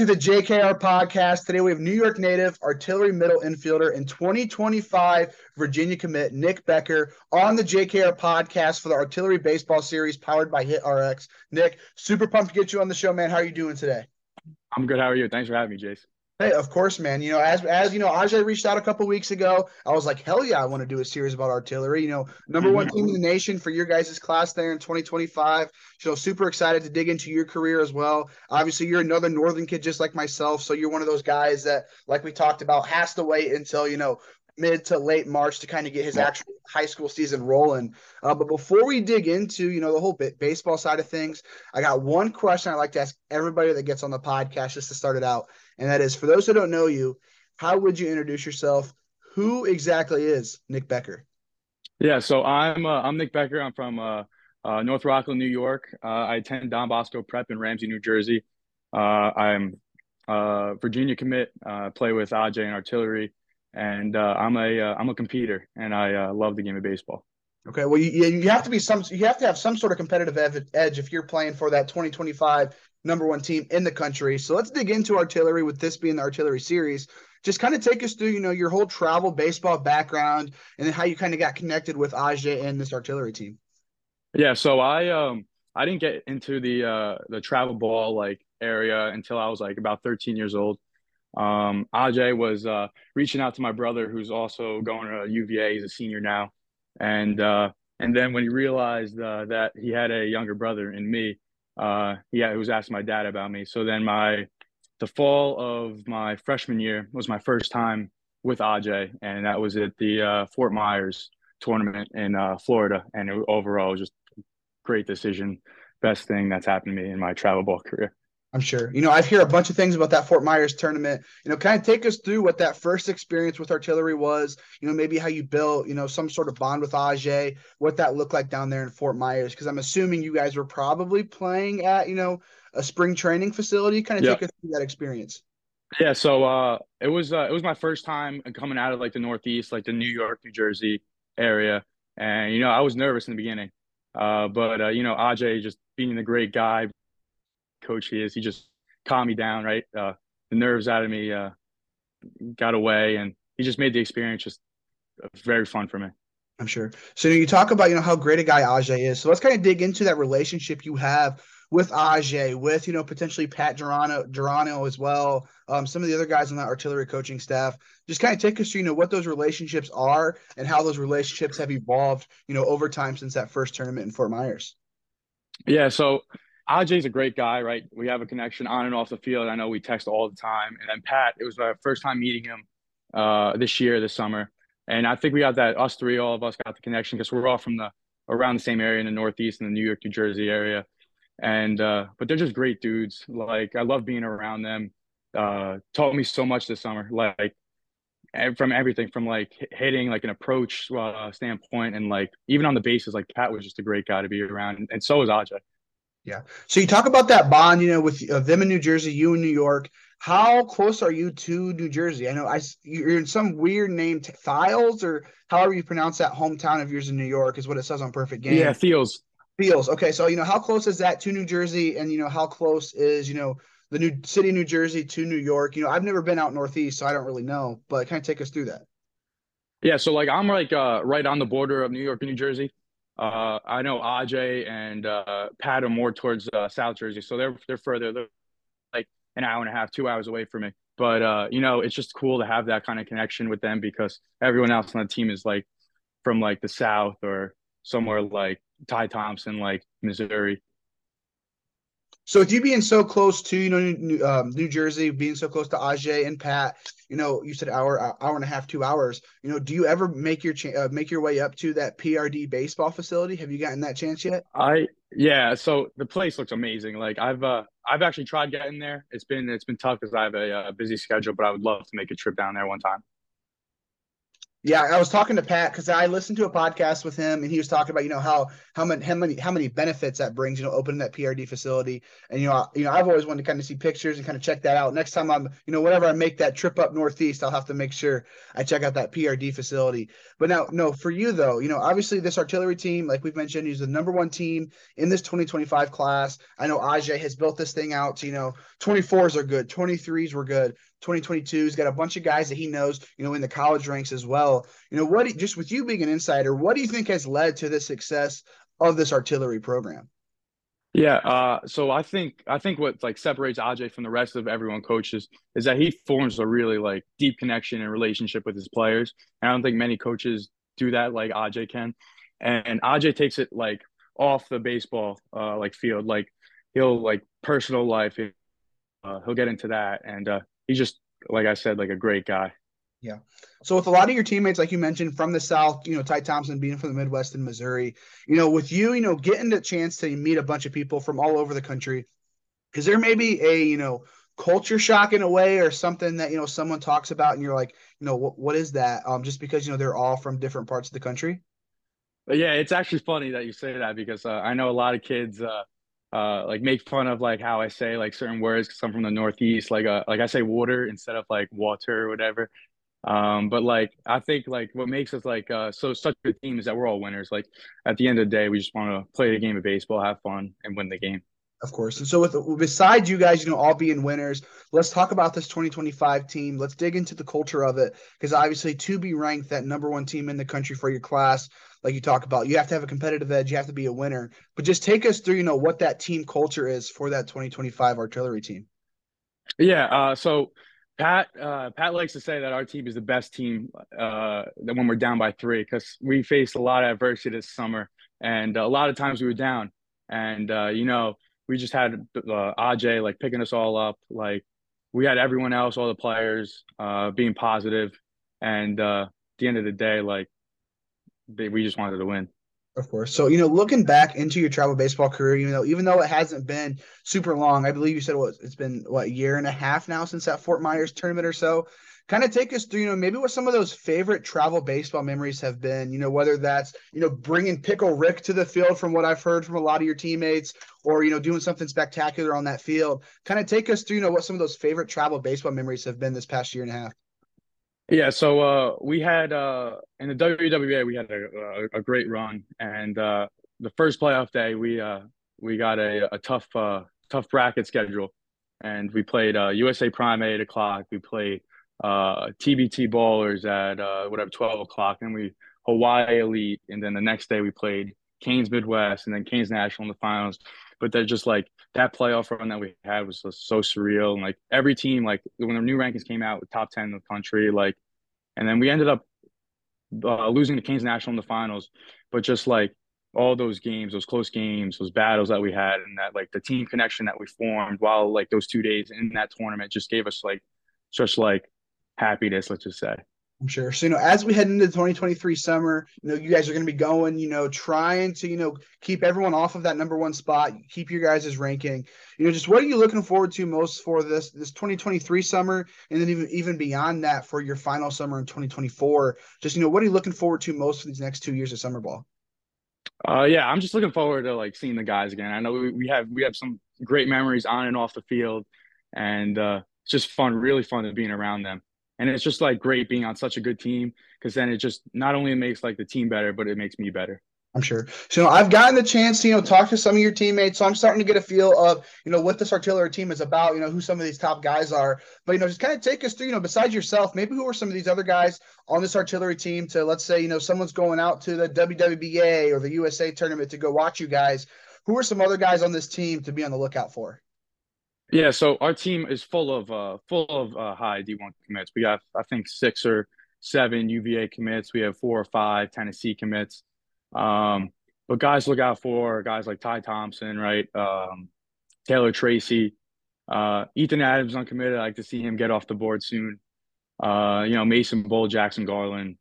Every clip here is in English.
To the JKR podcast. Today we have New York native artillery middle infielder and 2025 Virginia commit Nick Becker on the JKR podcast for the artillery baseball series powered by Hit RX. Nick, super pumped to get you on the show, man. How are you doing today? I'm good. How are you? Thanks for having me, Jayce. Hey, of course, man. You know, as as you know, Ajay reached out a couple weeks ago. I was like, hell yeah, I want to do a series about artillery. You know, number one team in the nation for your guys' class there in 2025. So super excited to dig into your career as well. Obviously, you're another northern kid just like myself. So you're one of those guys that, like we talked about, has to wait until, you know, mid to late March to kind of get his actual high school season rolling. Uh, but before we dig into, you know, the whole bit baseball side of things, I got one question I'd like to ask everybody that gets on the podcast just to start it out and that is for those who don't know you, how would you introduce yourself? Who exactly is Nick Becker? Yeah, so I'm uh, I'm Nick Becker. I'm from uh, uh, North Rockland, New York. Uh, I attend Don Bosco Prep in Ramsey, New Jersey. Uh, I'm a Virginia commit. Uh, play with Aj and artillery, and I'm a am a competitor, and I love the game of baseball. Okay, well, you, you have to be some you have to have some sort of competitive edge if you're playing for that 2025 number one team in the country. So let's dig into artillery with this being the artillery series. Just kind of take us through, you know, your whole travel baseball background and then how you kind of got connected with Ajay and this artillery team. Yeah, so I um I didn't get into the uh the travel ball like area until I was like about 13 years old. Um Ajay was uh reaching out to my brother who's also going to UVA, he's a senior now. And uh and then when he realized uh, that he had a younger brother in me, uh, yeah, he was asking my dad about me. So then my the fall of my freshman year was my first time with AJ, and that was at the uh, Fort Myers tournament in uh, Florida. And it, overall, just great decision, best thing that's happened to me in my travel ball career. I'm sure. You know, I've heard a bunch of things about that Fort Myers tournament. You know, kind of take us through what that first experience with artillery was. You know, maybe how you built, you know, some sort of bond with Ajay, what that looked like down there in Fort Myers. Because I'm assuming you guys were probably playing at, you know, a spring training facility. Kind of take us through that experience. Yeah, so uh, it was uh, it was my first time coming out of like the Northeast, like the New York, New Jersey area, and you know I was nervous in the beginning, uh, but uh, you know Ajay just being the great guy, coach he is. He just calmed me down, right? Uh, the nerves out of me uh, got away, and he just made the experience just very fun for me. I'm sure. So you talk about you know how great a guy Ajay is. So let's kind of dig into that relationship you have with Ajay, with you know potentially Pat Durano, Durano as well. Um, some of the other guys on that artillery coaching staff. Just kind of take us through you know what those relationships are and how those relationships have evolved you know over time since that first tournament in Fort Myers. Yeah. So Ajay's a great guy, right? We have a connection on and off the field. I know we text all the time. And then Pat, it was my first time meeting him uh, this year, this summer. And I think we got that, us three, all of us got the connection because we're all from the around the same area in the Northeast in the New York, New Jersey area. And, uh, but they're just great dudes. Like, I love being around them. Uh, taught me so much this summer, like, from everything from like hitting like an approach uh, standpoint and like even on the bases like pat was just a great guy to be around and, and so was ajay yeah. So you talk about that bond, you know, with uh, them in New Jersey, you in New York. How close are you to New Jersey? I know I you're in some weird name, Thiles, or however you pronounce that hometown of yours in New York is what it says on Perfect Game. Yeah, Thiells. Thiells. Okay, so you know how close is that to New Jersey, and you know how close is you know the new city, New Jersey, to New York. You know, I've never been out northeast, so I don't really know. But kind of take us through that. Yeah, so like I'm like uh, right on the border of New York and New Jersey. Uh, I know Aj and uh, Pat are more towards uh, South Jersey, so they're they're further, they're like an hour and a half, two hours away from me. But uh, you know, it's just cool to have that kind of connection with them because everyone else on the team is like from like the South or somewhere like Ty Thompson, like Missouri. So with you being so close to you know New, um, New Jersey, being so close to Aj and Pat, you know you said hour hour and a half, two hours. You know, do you ever make your cha- uh, make your way up to that PRD baseball facility? Have you gotten that chance yet? I yeah. So the place looks amazing. Like I've uh I've actually tried getting there. It's been it's been tough because I have a, a busy schedule, but I would love to make a trip down there one time. Yeah, I was talking to Pat because I listened to a podcast with him, and he was talking about you know how how many how many how many benefits that brings, you know, opening that PRD facility. And you know, you know, I've always wanted to kind of see pictures and kind of check that out. Next time I'm, you know, whenever I make that trip up northeast, I'll have to make sure I check out that PRD facility. But now, no, for you though, you know, obviously this artillery team, like we've mentioned, is the number one team in this 2025 class. I know Ajay has built this thing out. To, you know, 24s are good, 23s were good. 2022. He's got a bunch of guys that he knows, you know, in the college ranks as well. You know, what just with you being an insider, what do you think has led to the success of this artillery program? Yeah, uh, so I think I think what like separates Aj from the rest of everyone coaches is that he forms a really like deep connection and relationship with his players. And I don't think many coaches do that like Aj can. And, and Aj takes it like off the baseball uh, like field, like he'll like personal life, uh, he'll get into that, and uh, he's just like I said, like a great guy. Yeah. So with a lot of your teammates, like you mentioned, from the South, you know, Ty Thompson being from the Midwest in Missouri, you know, with you, you know, getting the chance to meet a bunch of people from all over the country, is there maybe a, you know, culture shock in a way or something that, you know, someone talks about and you're like, you know, what, what is that? Um, just because, you know, they're all from different parts of the country? But yeah, it's actually funny that you say that because uh, I know a lot of kids, uh, uh, like make fun of like how I say like certain words because I'm from the Northeast. Like uh, like I say water instead of like water or whatever. Um, but like I think like what makes us like uh, so such a team is that we're all winners. Like at the end of the day, we just want to play the game of baseball, have fun, and win the game. Of course. And so, with besides you guys, you know, all being winners, let's talk about this 2025 team. Let's dig into the culture of it because obviously, to be ranked that number one team in the country for your class, like you talk about, you have to have a competitive edge. You have to be a winner. But just take us through, you know, what that team culture is for that 2025 artillery team. Yeah. Uh, so Pat uh, Pat likes to say that our team is the best team uh, when we're down by three because we faced a lot of adversity this summer, and a lot of times we were down, and uh, you know we just had uh, Aj like picking us all up. Like we had everyone else, all the players, uh, being positive, and uh, at the end of the day, like they, we just wanted to win. Of course. So, you know, looking back into your travel baseball career, you know, even though it hasn't been super long, I believe you said what it's been what a year and a half now since that Fort Myers tournament or so. Kind of take us through, you know, maybe what some of those favorite travel baseball memories have been, you know, whether that's, you know, bringing Pickle Rick to the field from what I've heard from a lot of your teammates or, you know, doing something spectacular on that field. Kind of take us through, you know, what some of those favorite travel baseball memories have been this past year and a half. Yeah, so uh, we had uh, in the WWBA we had a, a, a great run, and uh, the first playoff day we uh, we got a, a tough uh, tough bracket schedule, and we played USA uh, Prime at eight o'clock. We played TBT Ballers at whatever twelve o'clock, and we Hawaii Elite, and then the next day we played Canes Midwest, and then Canes National in the finals. But they're just like that playoff run that we had was just so surreal. And like every team, like when the new rankings came out, top ten in the country, like, and then we ended up uh, losing to Canes National in the finals. But just like all those games, those close games, those battles that we had, and that like the team connection that we formed while like those two days in that tournament just gave us like such like happiness. Let's just say. I'm sure. So, you know, as we head into the 2023 summer, you know, you guys are going to be going, you know, trying to, you know, keep everyone off of that number one spot, keep your guys' ranking. You know, just what are you looking forward to most for this this 2023 summer, and then even even beyond that for your final summer in 2024? Just, you know, what are you looking forward to most for these next two years of summer ball? Uh, yeah, I'm just looking forward to like seeing the guys again. I know we, we have we have some great memories on and off the field, and uh, it's just fun, really fun to being around them and it's just like great being on such a good team because then it just not only makes like the team better but it makes me better. I'm sure. So you know, i've gotten the chance to you know talk to some of your teammates so i'm starting to get a feel of you know what this artillery team is about you know who some of these top guys are. But you know just kind of take us through you know besides yourself maybe who are some of these other guys on this artillery team to let's say you know someone's going out to the wwba or the usa tournament to go watch you guys. Who are some other guys on this team to be on the lookout for yeah, so our team is full of uh, full of uh, high D1 commits. We have I think six or seven UVA commits. We have four or five Tennessee commits. Um, but guys look out for guys like Ty Thompson, right? Um, Taylor Tracy, uh, Ethan Adams uncommitted. I like to see him get off the board soon. Uh, you know, Mason Bull, Jackson Garland,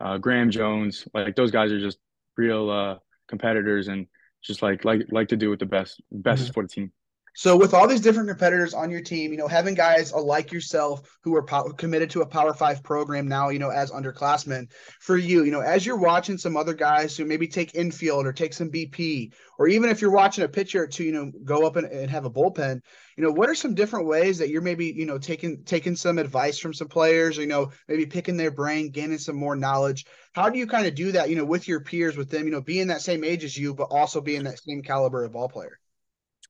uh, Graham Jones, like those guys are just real uh, competitors and just like like like to do with the best best mm-hmm. for the team. So with all these different competitors on your team, you know, having guys like yourself who are po- committed to a Power Five program now, you know, as underclassmen, for you, you know, as you're watching some other guys who maybe take infield or take some BP, or even if you're watching a pitcher to, you know, go up and, and have a bullpen, you know, what are some different ways that you're maybe, you know, taking taking some advice from some players, or, you know, maybe picking their brain, gaining some more knowledge. How do you kind of do that, you know, with your peers, with them, you know, being that same age as you, but also being that same caliber of ball player?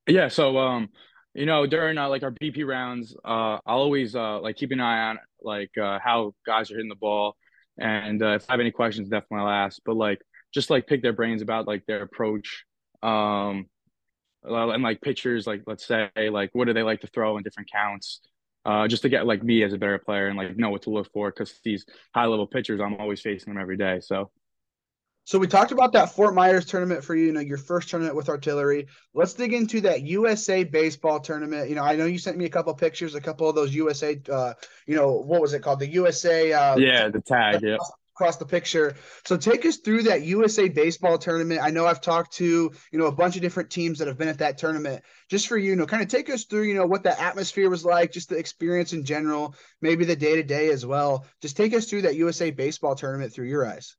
Yeah, so um, you know, during uh, like our BP rounds, uh, I'll always uh like keep an eye on like uh, how guys are hitting the ball, and uh, if I have any questions, definitely I'll ask. But like just like pick their brains about like their approach, um, and like pitchers, like let's say like what do they like to throw in different counts, uh, just to get like me as a better player and like know what to look for because these high level pitchers, I'm always facing them every day. So so we talked about that Fort Myers tournament for you, you know, your first tournament with artillery. Let's dig into that USA baseball tournament. You know, I know you sent me a couple pictures, a couple of those USA, uh, you know, what was it called? The USA. Uh, yeah, the tag. Yeah. Across the picture. So take us through that USA baseball tournament. I know I've talked to, you know, a bunch of different teams that have been at that tournament. Just for you, you know, kind of take us through, you know, what the atmosphere was like, just the experience in general, maybe the day to day as well. Just take us through that USA baseball tournament through your eyes.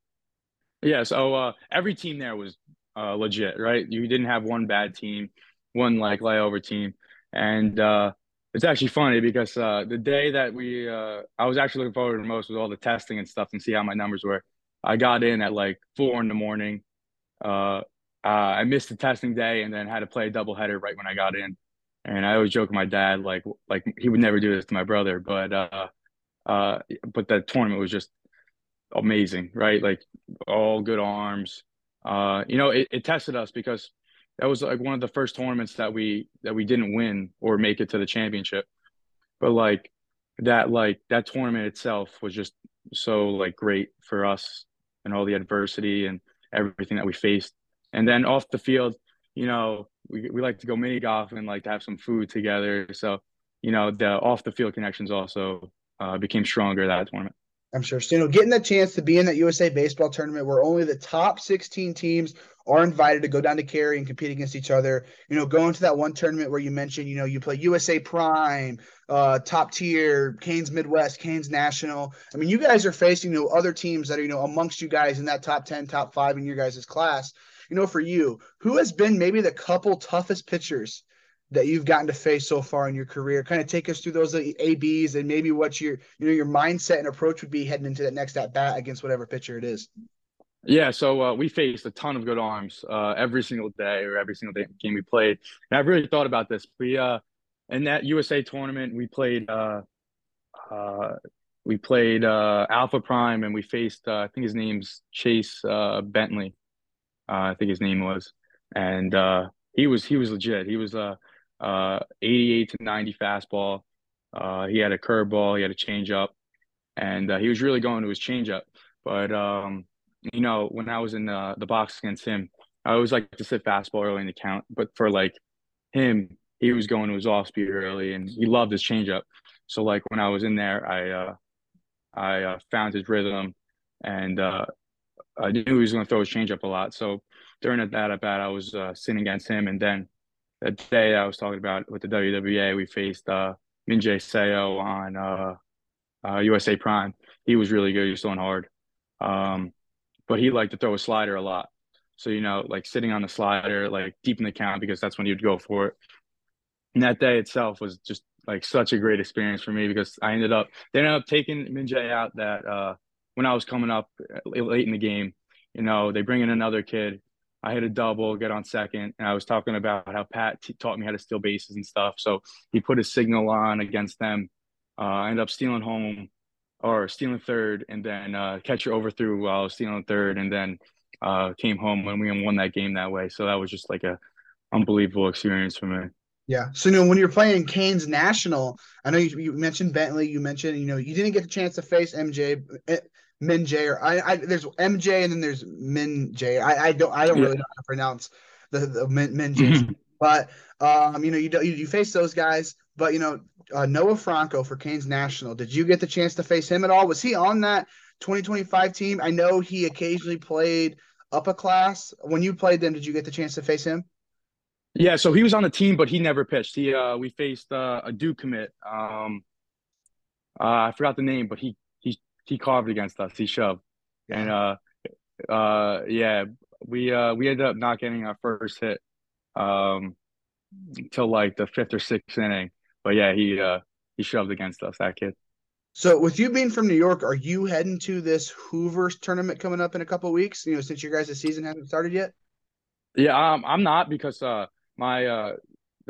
Yeah, so uh, every team there was uh, legit, right? You didn't have one bad team, one like layover team, and uh, it's actually funny because uh, the day that we, uh, I was actually looking forward to most was all the testing and stuff and see how my numbers were. I got in at like four in the morning. Uh, I missed the testing day and then had to play a doubleheader right when I got in. And I always joke with my dad like like he would never do this to my brother, but uh, but the tournament was just amazing, right? Like all good arms. Uh, you know, it, it tested us because that was like one of the first tournaments that we that we didn't win or make it to the championship. But like that like that tournament itself was just so like great for us and all the adversity and everything that we faced. And then off the field, you know, we we like to go mini golf and like to have some food together. So, you know, the off the field connections also uh, became stronger that tournament. I'm sure. So, you know, getting the chance to be in that USA baseball tournament where only the top 16 teams are invited to go down to Cary and compete against each other. You know, going to that one tournament where you mentioned, you know, you play USA Prime, uh, top tier, Canes Midwest, Canes National. I mean, you guys are facing, you know, other teams that are, you know, amongst you guys in that top 10, top five in your guys' class. You know, for you, who has been maybe the couple toughest pitchers that you've gotten to face so far in your career. Kind of take us through those ABs and maybe what your you know your mindset and approach would be heading into that next at bat against whatever pitcher it is. Yeah, so uh, we faced a ton of good arms uh, every single day or every single day game we played. And I've really thought about this. We uh, in that USA tournament we played uh, uh, we played uh, Alpha Prime and we faced uh, I think his name's Chase uh, Bentley. uh, I think his name was, and uh, he was he was legit. He was uh uh, 88 to 90 fastball. Uh, he had a curveball, he had a changeup, and uh, he was really going to his changeup. But um, you know, when I was in the, the box against him, I always like to sit fastball early in the count. But for like him, he was going to his off speed early, and he loved his changeup. So like when I was in there, I uh, I uh, found his rhythm, and uh, I knew he was going to throw his changeup a lot. So during that at bat, I was uh, sitting against him, and then that day I was talking about with the WWBA, we faced uh, Min-Jae Seo on uh, uh, USA Prime. He was really good. He was throwing hard, um, but he liked to throw a slider a lot. So you know, like sitting on the slider, like deep in the count, because that's when you'd go for it. And that day itself was just like such a great experience for me because I ended up they ended up taking Min-Jae out that uh, when I was coming up uh, late in the game. You know, they bring in another kid I hit a double, get on second, and I was talking about how Pat t- taught me how to steal bases and stuff. So he put his signal on against them. Uh, I ended up stealing home or stealing third, and then uh, catcher overthrew while I was stealing third, and then uh, came home when we won that game that way. So that was just like a unbelievable experience for me. Yeah. So you know when you're playing Canes National, I know you, you mentioned Bentley. You mentioned you know you didn't get the chance to face MJ. Min J or I, I there's MJ and then there's Min J. I, I don't I don't really know how to pronounce the, the Min, Min J. Mm-hmm. But um, you know, you you, you face those guys, but you know, uh, Noah Franco for Canes National. Did you get the chance to face him at all? Was he on that 2025 team? I know he occasionally played up a class. When you played them, did you get the chance to face him? Yeah, so he was on the team, but he never pitched. He uh, we faced uh, a Duke commit. Um, uh, I forgot the name, but he he carved against us. He shoved, yeah. and uh, uh, yeah, we uh we ended up not getting our first hit, um, until like the fifth or sixth inning. But yeah, he uh he shoved against us. That kid. So, with you being from New York, are you heading to this Hoovers tournament coming up in a couple weeks? You know, since your guys' season hasn't started yet. Yeah, um, I'm not because uh, my uh,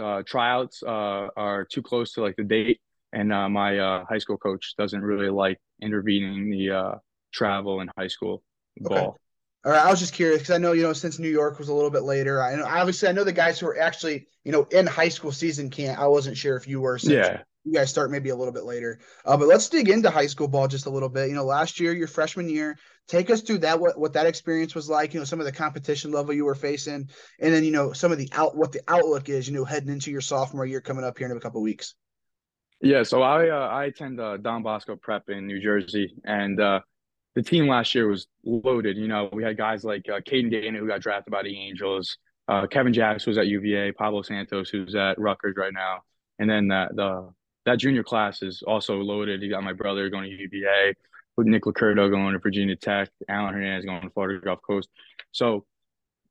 uh, tryouts uh, are too close to like the date, and uh, my uh, high school coach doesn't really like intervening the uh, travel in high school ball. Okay. All right, I was just curious because I know you know since New York was a little bit later. I know obviously I know the guys who are actually you know in high school season can't. I wasn't sure if you were. yeah. You guys start maybe a little bit later, uh, but let's dig into high school ball just a little bit. You know, last year, your freshman year, take us through that what what that experience was like. You know, some of the competition level you were facing, and then you know some of the out what the outlook is. You know, heading into your sophomore year coming up here in a couple weeks. Yeah, so I uh, I attend uh, Don Bosco Prep in New Jersey, and uh, the team last year was loaded. You know, we had guys like uh, Caden Dana who got drafted by the Angels, uh, Kevin Jacks was at UVA, Pablo Santos who's at Rutgers right now, and then that the that junior class is also loaded. You got my brother going to UVA, with Nick Lacurdo going to Virginia Tech, Alan Hernandez going to Florida Gulf Coast. So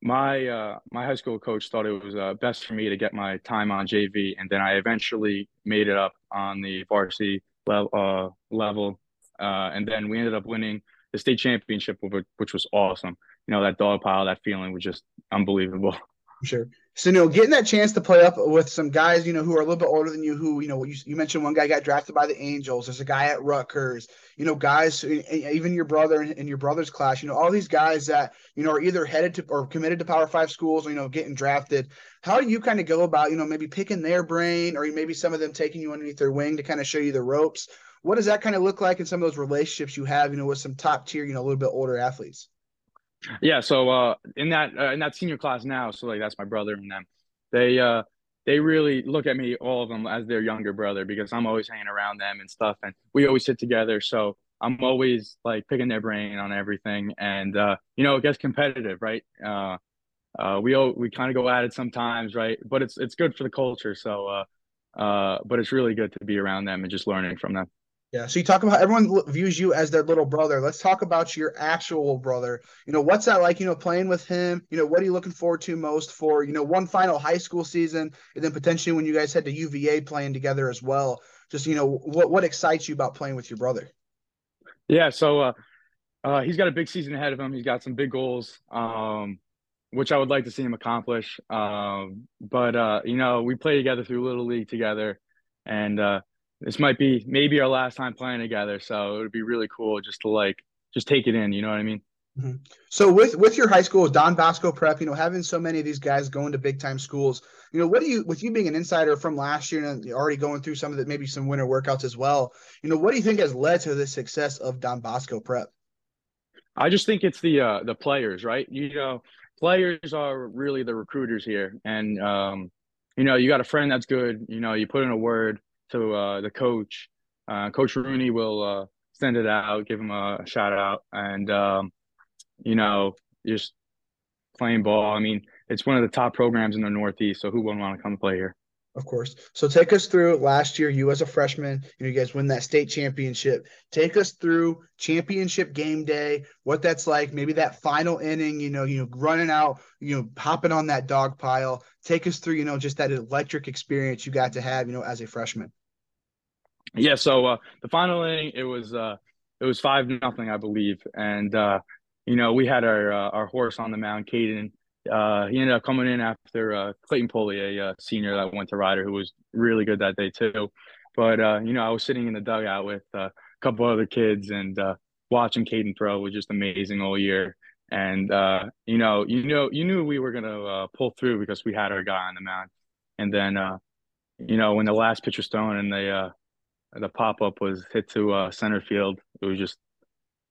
my uh, my high school coach thought it was uh, best for me to get my time on JV, and then I eventually made it up on the varsity level. Uh, level uh, and then we ended up winning the state championship, which was awesome. You know, that dog pile, that feeling was just unbelievable. Sure. So, you know, getting that chance to play up with some guys, you know, who are a little bit older than you, who, you know, you, you mentioned one guy got drafted by the Angels. There's a guy at Rutgers, you know, guys, even your brother in your brother's class, you know, all these guys that, you know, are either headed to or committed to Power Five schools or, you know, getting drafted. How do you kind of go about, you know, maybe picking their brain or maybe some of them taking you underneath their wing to kind of show you the ropes? What does that kind of look like in some of those relationships you have, you know, with some top tier, you know, a little bit older athletes? Yeah, so uh, in that uh, in that senior class now, so like that's my brother and them. They uh, they really look at me, all of them, as their younger brother because I'm always hanging around them and stuff, and we always sit together. So I'm always like picking their brain on everything, and uh, you know, it gets competitive, right? Uh, uh, we we kind of go at it sometimes, right? But it's it's good for the culture. So, uh, uh, but it's really good to be around them and just learning from them. Yeah. So you talk about everyone views you as their little brother. Let's talk about your actual brother. You know, what's that like, you know, playing with him? You know, what are you looking forward to most for, you know, one final high school season and then potentially when you guys head to UVA playing together as well? Just, you know, what what excites you about playing with your brother? Yeah, so uh uh he's got a big season ahead of him. He's got some big goals. Um which I would like to see him accomplish. Um, but uh, you know, we play together through little league together, and uh, this might be maybe our last time playing together. So it would be really cool just to like just take it in. You know what I mean? Mm-hmm. So with with your high school, Don Bosco Prep, you know, having so many of these guys going to big time schools, you know, what do you with you being an insider from last year and already going through some of the maybe some winter workouts as well, you know, what do you think has led to the success of Don Bosco Prep? I just think it's the uh the players, right? You know, players are really the recruiters here. And um, you know, you got a friend that's good, you know, you put in a word to uh, the coach. Uh, coach Rooney will uh, send it out, give him a shout out, and um, you know, just playing ball. I mean, it's one of the top programs in the Northeast, so who wouldn't want to come play here? Of course. So take us through last year. You as a freshman, you, know, you guys win that state championship. Take us through championship game day, what that's like. Maybe that final inning. You know, you know, running out, you know, hopping on that dog pile. Take us through, you know, just that electric experience you got to have, you know, as a freshman yeah, so uh, the final inning it was uh, it was five nothing, I believe, and uh, you know we had our uh, our horse on the mound, Caden. Uh, he ended up coming in after uh, Clayton Poley, a senior that went to Rider, who was really good that day too. But you know, I was sitting in the dugout with a couple other kids and watching Caden throw was just amazing all year. And you know, you know, you knew we were gonna pull through because we had our guy on the mound. And then, you know, when the last pitch was thrown and they the pop up was hit to uh, center field. It was just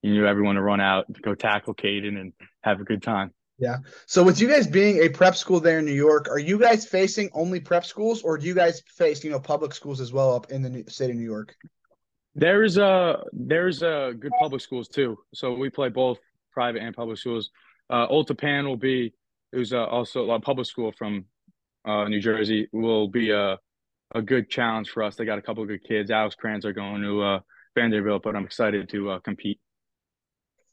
you knew everyone to run out, to go tackle Caden, and have a good time. Yeah. So with you guys being a prep school there in New York, are you guys facing only prep schools, or do you guys face you know public schools as well up in the state of New York? There's a there's a good public schools too. So we play both private and public schools. Uh, Old Tappan will be who's uh, also a public school from uh, New Jersey will be a a good challenge for us. They got a couple of good kids. Alex Kranz are going to uh, Vanderbilt, but I'm excited to uh, compete.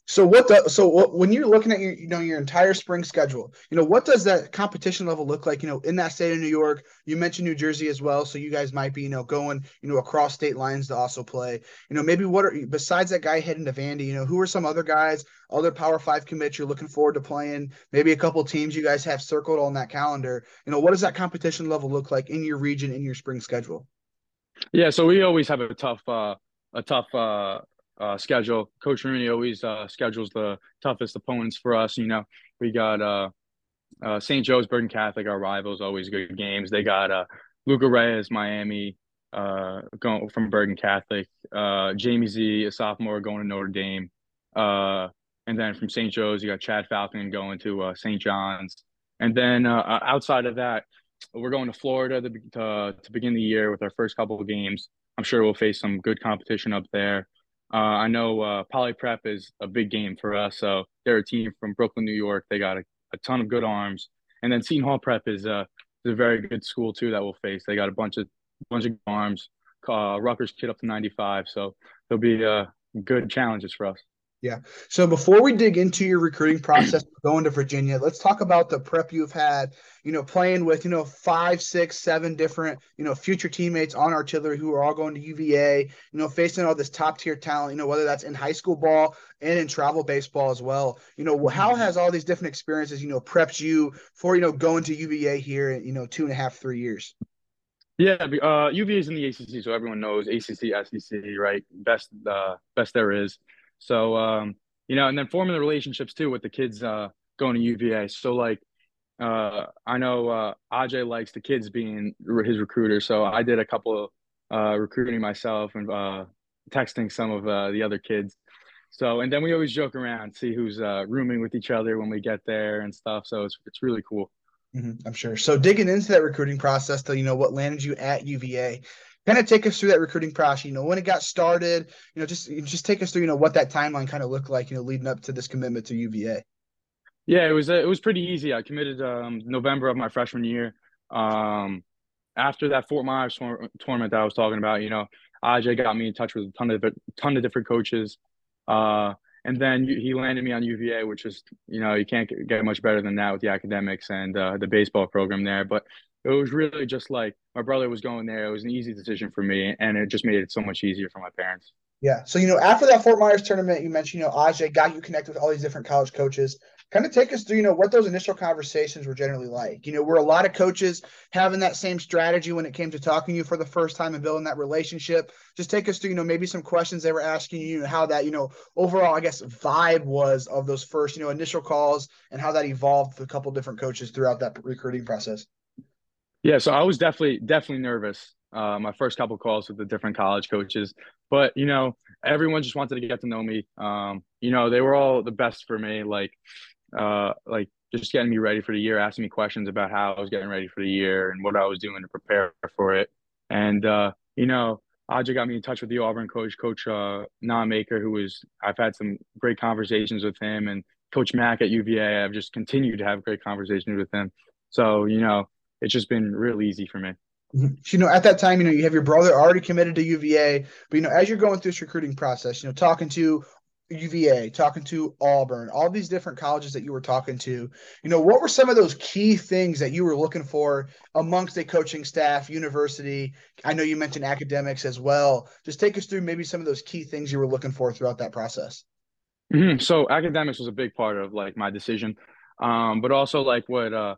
So what the so what, when you're looking at your you know your entire spring schedule, you know what does that competition level look like? You know, in that state of New York, you mentioned New Jersey as well, so you guys might be you know going you know across state lines to also play. You know, maybe what are besides that guy heading to Vandy? You know, who are some other guys, other Power Five commits you're looking forward to playing? Maybe a couple teams you guys have circled on that calendar. You know, what does that competition level look like in your region in your spring schedule? Yeah, so we always have a tough uh a tough uh uh, schedule. Coach Rooney always uh, schedules the toughest opponents for us. You know, we got uh, uh, St. Joe's Bergen Catholic, our rivals, always good games. They got uh, Luca Reyes, Miami, uh, going from Bergen Catholic. Uh, Jamie Z, a sophomore, going to Notre Dame. Uh, and then from St. Joe's, you got Chad Falcon going to uh, St. John's. And then uh, outside of that, we're going to Florida to, to, to begin the year with our first couple of games. I'm sure we'll face some good competition up there. Uh, I know uh, Poly Prep is a big game for us. So they're a team from Brooklyn, New York. They got a, a ton of good arms. And then Seton Hall Prep is, uh, is a very good school too that we'll face. They got a bunch of bunch of arms. Uh, Rutgers kid up to 95. So there'll be uh, good challenges for us. Yeah. So before we dig into your recruiting process going to Virginia, let's talk about the prep you've had, you know, playing with, you know, five, six, seven different, you know, future teammates on artillery who are all going to UVA, you know, facing all this top tier talent, you know, whether that's in high school ball and in travel baseball as well. You know, how has all these different experiences, you know, prepped you for, you know, going to UVA here in, you know, two and a half, three years? Yeah, uh, UVA is in the ACC, so everyone knows ACC, SEC, right? Best, uh, best there is. So, um, you know, and then forming the relationships too with the kids uh, going to UVA. So, like, uh, I know uh, likes the kids being his recruiter. So I did a couple uh, recruiting myself and uh, texting some of uh, the other kids. So, and then we always joke around, see who's rooming with each other when we get there and stuff. So it's it's really cool. Mm-hmm, I'm sure. So digging into that recruiting process, to you know what landed you at UVA, kind of take us through that recruiting process. You know, when it got started. You know, just just take us through. You know, what that timeline kind of looked like. You know, leading up to this commitment to UVA. Yeah, it was it was pretty easy. I committed um, November of my freshman year. Um, after that Fort Myers tournament that I was talking about, you know, Aj got me in touch with a ton of ton of different coaches, uh, and then he landed me on UVA, which is you know you can't get much better than that with the academics and uh, the baseball program there. But it was really just like my brother was going there. It was an easy decision for me, and it just made it so much easier for my parents. Yeah. So, you know, after that Fort Myers tournament, you mentioned, you know, Ajay got you connected with all these different college coaches. Kind of take us through, you know, what those initial conversations were generally like. You know, were a lot of coaches having that same strategy when it came to talking to you for the first time and building that relationship? Just take us through, you know, maybe some questions they were asking you, how that, you know, overall, I guess, vibe was of those first, you know, initial calls and how that evolved with a couple different coaches throughout that recruiting process. Yeah, so I was definitely definitely nervous. Uh, my first couple calls with the different college coaches, but you know, everyone just wanted to get to know me. Um, you know, they were all the best for me. Like, uh, like just getting me ready for the year, asking me questions about how I was getting ready for the year and what I was doing to prepare for it. And uh, you know, Ajay got me in touch with the Auburn coach, Coach uh, Nonemaker, who was I've had some great conversations with him, and Coach Mack at UVA. I've just continued to have great conversations with him. So you know, it's just been real easy for me. Mm-hmm. You know, at that time, you know, you have your brother already committed to UVA, but you know, as you're going through this recruiting process, you know, talking to UVA, talking to Auburn, all these different colleges that you were talking to, you know, what were some of those key things that you were looking for amongst a coaching staff, university? I know you mentioned academics as well. Just take us through maybe some of those key things you were looking for throughout that process. Mm-hmm. So academics was a big part of like my decision, um, but also like what uh,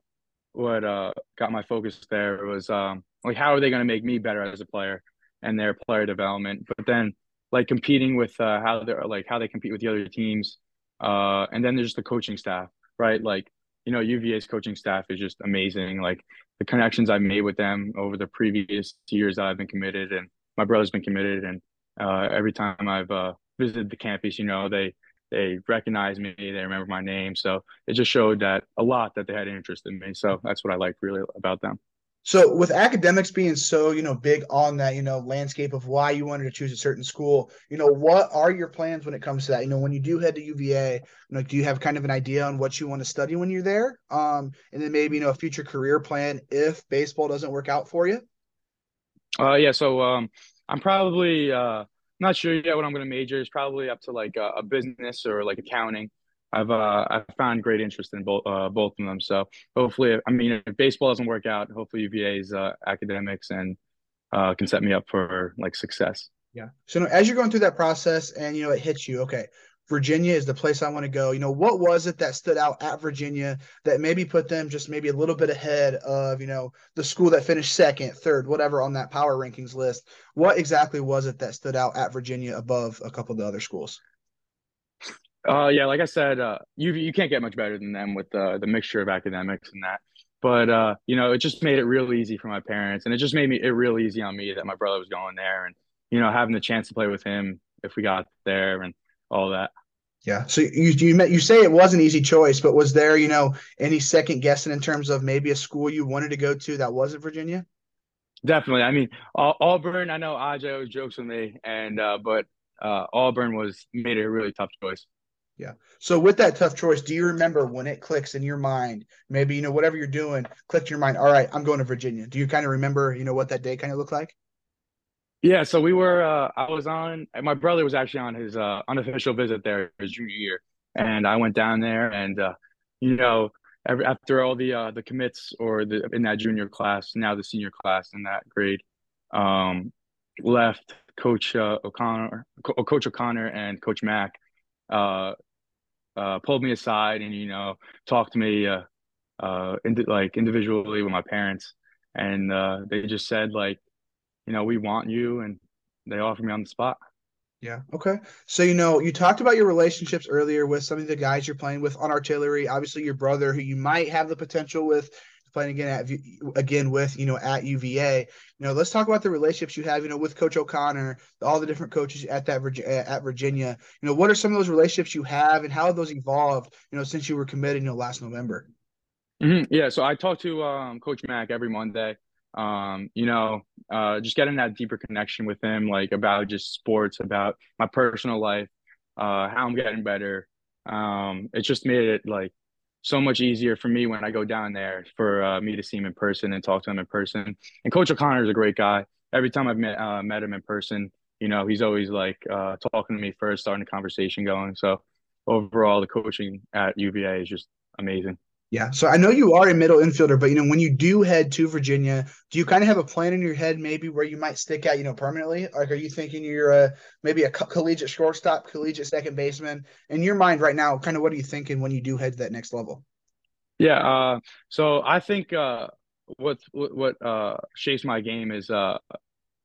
what uh, got my focus there was um, like how are they going to make me better as a player and their player development? But then like competing with uh, how they're like how they compete with the other teams uh, and then there's the coaching staff right? Like you know uva's coaching staff is just amazing. Like the connections i've made with them over the previous years that i've been committed and my brother's been committed and uh, every time i've uh, visited the campus you know they they recognized me, they remember my name. So it just showed that a lot that they had interest in me. So that's what I liked really about them. So with academics being so, you know, big on that, you know, landscape of why you wanted to choose a certain school, you know, what are your plans when it comes to that? You know, when you do head to UVA, you know, do you have kind of an idea on what you want to study when you're there? Um, and then maybe, you know, a future career plan if baseball doesn't work out for you? Uh, yeah. So um, I'm probably uh, not sure yet what I'm going to major. It's probably up to like a, a business or like accounting. I've uh, I've found great interest in both uh, both of them. So hopefully, I mean, if baseball doesn't work out, hopefully UVA's uh, academics and uh, can set me up for like success. Yeah. So as you're going through that process, and you know it hits you, okay, Virginia is the place I want to go. You know, what was it that stood out at Virginia that maybe put them just maybe a little bit ahead of you know the school that finished second, third, whatever on that power rankings list? What exactly was it that stood out at Virginia above a couple of the other schools? Uh, yeah, like I said, uh, you you can't get much better than them with uh, the mixture of academics and that. But uh, you know, it just made it real easy for my parents, and it just made me it real easy on me that my brother was going there, and you know, having the chance to play with him if we got there and all that. Yeah. So you you met, you say it was an easy choice, but was there you know any second guessing in terms of maybe a school you wanted to go to that wasn't Virginia? Definitely. I mean, Auburn. I know Aj always jokes with me, and uh, but uh, Auburn was made it a really tough choice. Yeah. So with that tough choice, do you remember when it clicks in your mind? Maybe you know whatever you're doing, clicked in your mind. All right, I'm going to Virginia. Do you kind of remember you know what that day kind of looked like? Yeah. So we were. Uh, I was on. My brother was actually on his uh, unofficial visit there his junior year, and I went down there, and uh, you know, every, after all the uh, the commits or the in that junior class, now the senior class in that grade, um, left. Coach uh, O'Connor, Coach O'Connor, and Coach Mack uh, pulled me aside and you know talked to me uh, like individually with my parents, and they just said like, you know, we want you, and they offered me on the spot. Yeah. Okay. So you know, you talked about your relationships earlier with some of the guys you're playing with on artillery. Obviously, your brother, who you might have the potential with playing again at again with you know at UVA. You know, let's talk about the relationships you have. You know, with Coach O'Connor, all the different coaches at that at Virginia. You know, what are some of those relationships you have, and how have those evolved? You know, since you were committed, you know, last November. Mm-hmm. Yeah, so I talk to um, Coach Mack every Monday. Um, you know, uh, just getting that deeper connection with him, like about just sports, about my personal life, uh, how I'm getting better. Um, it just made it like so much easier for me when I go down there for uh, me to see him in person and talk to him in person. And Coach O'Connor is a great guy. Every time I've met uh, met him in person, you know, he's always like uh, talking to me first, starting the conversation going. So overall, the coaching at UVA is just amazing. Yeah. So I know you are a middle infielder, but you know, when you do head to Virginia, do you kind of have a plan in your head maybe where you might stick out, you know, permanently? Like, are you thinking you're a maybe a collegiate shortstop, collegiate second baseman? In your mind right now, kind of what are you thinking when you do head to that next level? Yeah. Uh, so I think uh, what what uh, shapes my game is uh,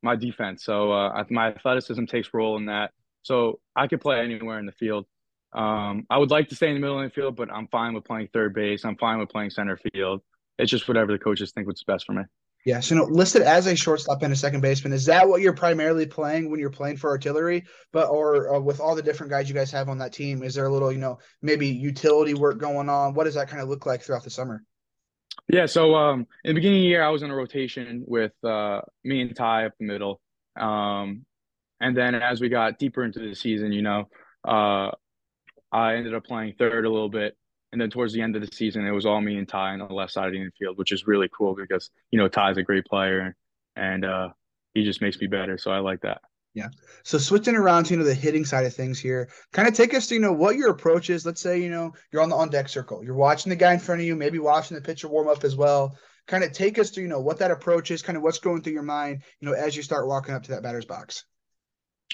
my defense. So uh, my athleticism takes role in that. So I could play anywhere in the field. Um, I would like to stay in the middle of the field, but I'm fine with playing third base. I'm fine with playing center field. It's just whatever the coaches think what's best for me. Yeah, so you know, listed as a shortstop and a second baseman, is that what you're primarily playing when you're playing for artillery? But or uh, with all the different guys you guys have on that team, is there a little, you know, maybe utility work going on? What does that kind of look like throughout the summer? Yeah, so um, in the beginning of the year, I was in a rotation with uh, me and Ty up the middle, um, and then as we got deeper into the season, you know, uh, I ended up playing third a little bit. And then towards the end of the season, it was all me and Ty on the left side of the infield, which is really cool because, you know, Ty's a great player and uh, he just makes me better. So I like that. Yeah. So switching around to you know the hitting side of things here, kind of take us to you know what your approach is. Let's say you know you're on the on deck circle, you're watching the guy in front of you, maybe watching the pitcher warm up as well. Kind of take us to you know what that approach is, kind of what's going through your mind, you know, as you start walking up to that batter's box.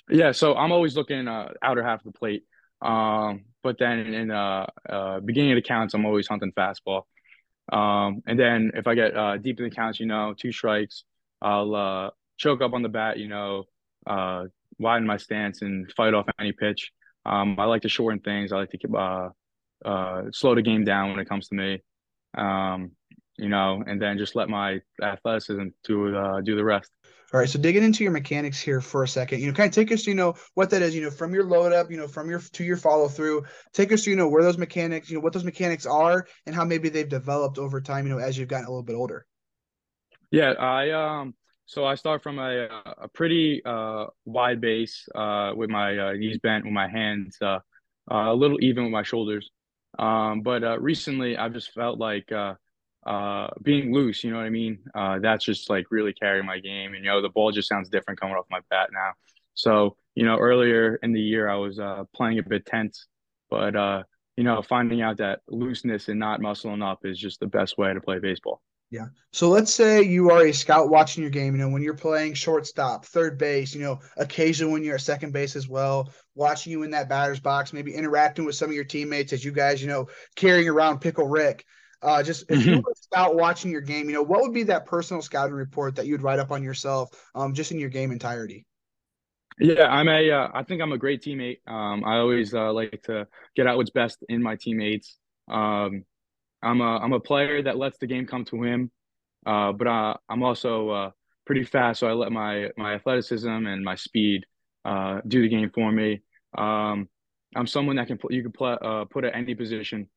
Yeah. So I'm always looking uh, outer half of the plate. Um, but then in uh, uh, beginning of the counts, I'm always hunting fastball. Um, and then if I get uh, deep in the counts, you know, two strikes, I'll uh, choke up on the bat, you know, uh, widen my stance and fight off any pitch. Um, I like to shorten things. I like to uh, uh, slow the game down when it comes to me. Um, you know, and then just let my athleticism to uh, do the rest. All right, so digging into your mechanics here for a second, you know, kind of take us, you know, what that is, you know, from your load up, you know, from your to your follow through. Take us, to, you know, where those mechanics, you know, what those mechanics are, and how maybe they've developed over time, you know, as you've gotten a little bit older. Yeah, I um, so I start from a a pretty uh wide base uh with my uh, knees bent, with my hands uh, uh a little even with my shoulders. Um, but uh, recently I've just felt like uh uh being loose you know what i mean uh that's just like really carrying my game and you know the ball just sounds different coming off my bat now so you know earlier in the year i was uh playing a bit tense but uh you know finding out that looseness and not muscling up is just the best way to play baseball yeah. So let's say you are a scout watching your game, you know, when you're playing shortstop, third base, you know, occasionally when you're at second base as well, watching you in that batter's box, maybe interacting with some of your teammates as you guys, you know, carrying around Pickle Rick. Uh, just if you mm-hmm. were scout watching your game, you know, what would be that personal scouting report that you'd write up on yourself, um, just in your game entirety? Yeah, I'm a. Uh, I think I'm a great teammate. Um, I always uh, like to get out what's best in my teammates. Um, I'm a I'm a player that lets the game come to him, uh, but uh, I'm also uh, pretty fast, so I let my my athleticism and my speed uh, do the game for me. Um, I'm someone that can put you can play uh, put at any position.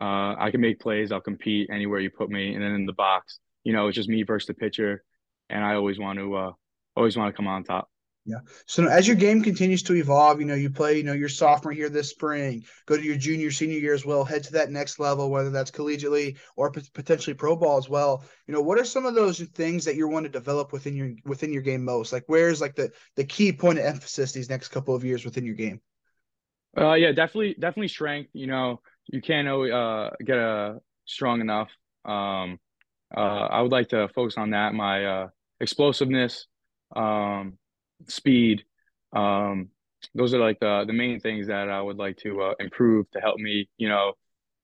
Uh, I can make plays. I'll compete anywhere you put me, and then in the box, you know, it's just me versus the pitcher, and I always want to uh, always want to come on top. Yeah. So as your game continues to evolve, you know, you play, you know, your sophomore here this spring, go to your junior, senior year as well, head to that next level, whether that's collegiately or p- potentially pro ball as well. You know, what are some of those things that you want to develop within your within your game most? Like, where's like the the key point of emphasis these next couple of years within your game? Uh, yeah, definitely, definitely strength. You know, you can't always uh, get a strong enough. Um, uh, I would like to focus on that. My uh, explosiveness, um, speed. Um, those are like the the main things that I would like to uh, improve to help me, you know,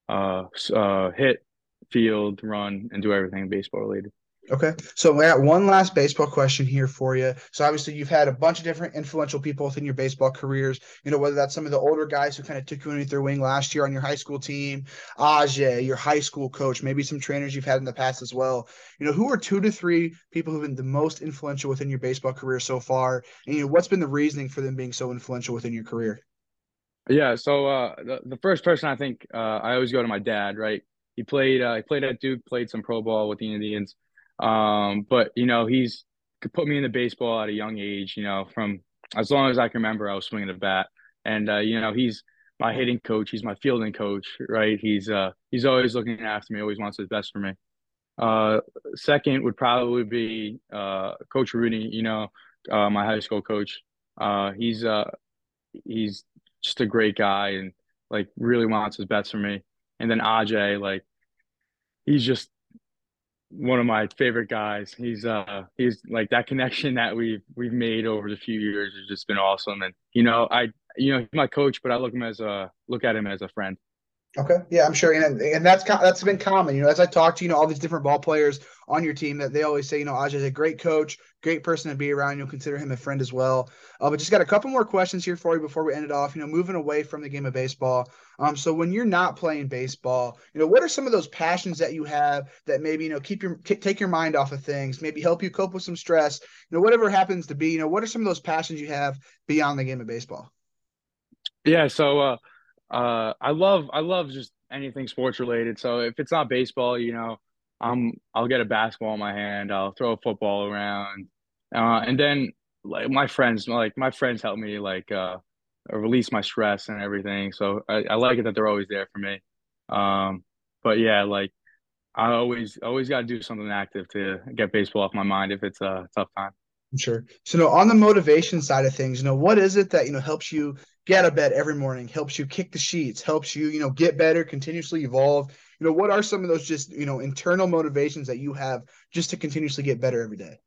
uh, uh, hit, field, run, and do everything baseball related. Okay. So we got one last baseball question here for you. So obviously you've had a bunch of different influential people within your baseball careers, you know, whether that's some of the older guys who kind of took you underneath their wing last year on your high school team, Ajay, your high school coach, maybe some trainers you've had in the past as well. You know, who are two to three people who've been the most influential within your baseball career so far? And you know, what's been the reasoning for them being so influential within your career? Yeah, so uh, the, the first person I think uh, I always go to my dad, right? He played uh, he played at Duke, played some pro ball with the Indians. Um, but you know, he's could put me in the baseball at a young age. You know, from as long as I can remember, I was swinging a bat, and uh, you know, he's my hitting coach. He's my fielding coach, right? He's uh he's always looking after me. Always wants his best for me. Uh, second would probably be uh Coach Rudy. You know, uh, my high school coach. Uh, he's uh he's just a great guy and like really wants his best for me. And then Aj, like he's just one of my favorite guys. He's uh he's like that connection that we've we've made over the few years has just been awesome. And you know, I you know he's my coach, but I look him as a look at him as a friend. Okay, yeah, I'm sure, and and that's that's been common. You know, as I talk to you know all these different ball players on your team, that they always say, you know, Ajay is a great coach, great person to be around. You'll consider him a friend as well. Uh, but just got a couple more questions here for you before we end it off. You know, moving away from the game of baseball. Um, so when you're not playing baseball, you know, what are some of those passions that you have that maybe you know keep your take your mind off of things, maybe help you cope with some stress. You know, whatever happens to be. You know, what are some of those passions you have beyond the game of baseball? Yeah, so. uh uh, I love I love just anything sports related. So if it's not baseball, you know, I'm I'll get a basketball in my hand. I'll throw a football around, uh, and then like my friends, like my friends help me like uh, release my stress and everything. So I, I like it that they're always there for me. Um, but yeah, like I always always got to do something active to get baseball off my mind if it's a tough time. Sure. So, you know, on the motivation side of things, you know, what is it that you know helps you get out of bed every morning, helps you kick the sheets, helps you, you know, get better, continuously evolve? You know, what are some of those just you know internal motivations that you have just to continuously get better every day?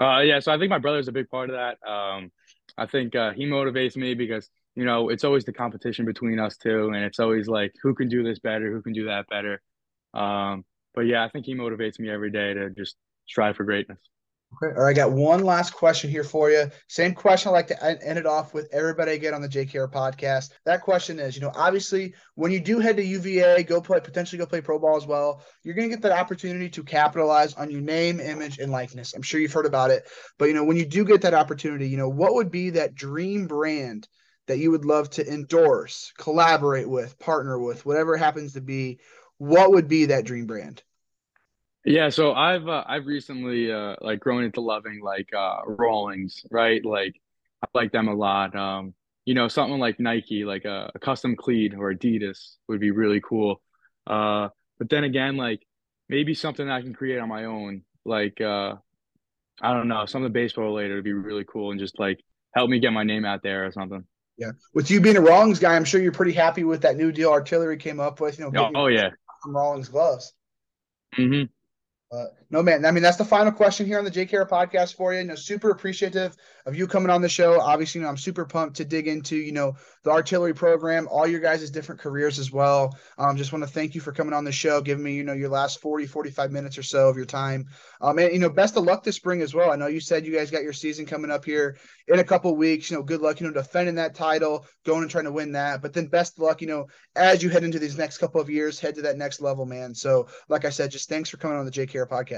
Uh, yeah. So I think my brother is a big part of that. Um, I think uh, he motivates me because you know it's always the competition between us two, and it's always like who can do this better, who can do that better. Um, but yeah, I think he motivates me every day to just strive for greatness. Okay. All right. I got one last question here for you. Same question I like to end it off with everybody again on the JKR podcast. That question is, you know, obviously when you do head to UVA, go play, potentially go play pro ball as well, you're going to get that opportunity to capitalize on your name, image, and likeness. I'm sure you've heard about it. But, you know, when you do get that opportunity, you know, what would be that dream brand that you would love to endorse, collaborate with, partner with, whatever happens to be? What would be that dream brand? Yeah, so I've uh, I've recently uh like grown into loving like uh Rawlings, right? Like I like them a lot. Um, you know, something like Nike, like a, a custom cleat or Adidas would be really cool. Uh, but then again, like maybe something I can create on my own, like uh I don't know, something baseball related would be really cool and just like help me get my name out there or something. Yeah. With you being a Rawlings guy, I'm sure you're pretty happy with that new deal Artillery came up with, you know, oh, oh yeah. From Rawlings gloves. Mm-hmm. Uh, no, man. I mean, that's the final question here on the JKR podcast for you. You know, super appreciative of you coming on the show. Obviously, you know, I'm super pumped to dig into, you know, the artillery program, all your guys' different careers as well. Um, just want to thank you for coming on the show, giving me, you know, your last 40, 45 minutes or so of your time. Um, and, you know, best of luck this spring as well. I know you said you guys got your season coming up here in a couple weeks. You know, good luck, you know, defending that title, going and trying to win that. But then best of luck, you know, as you head into these next couple of years, head to that next level, man. So, like I said, just thanks for coming on the JKR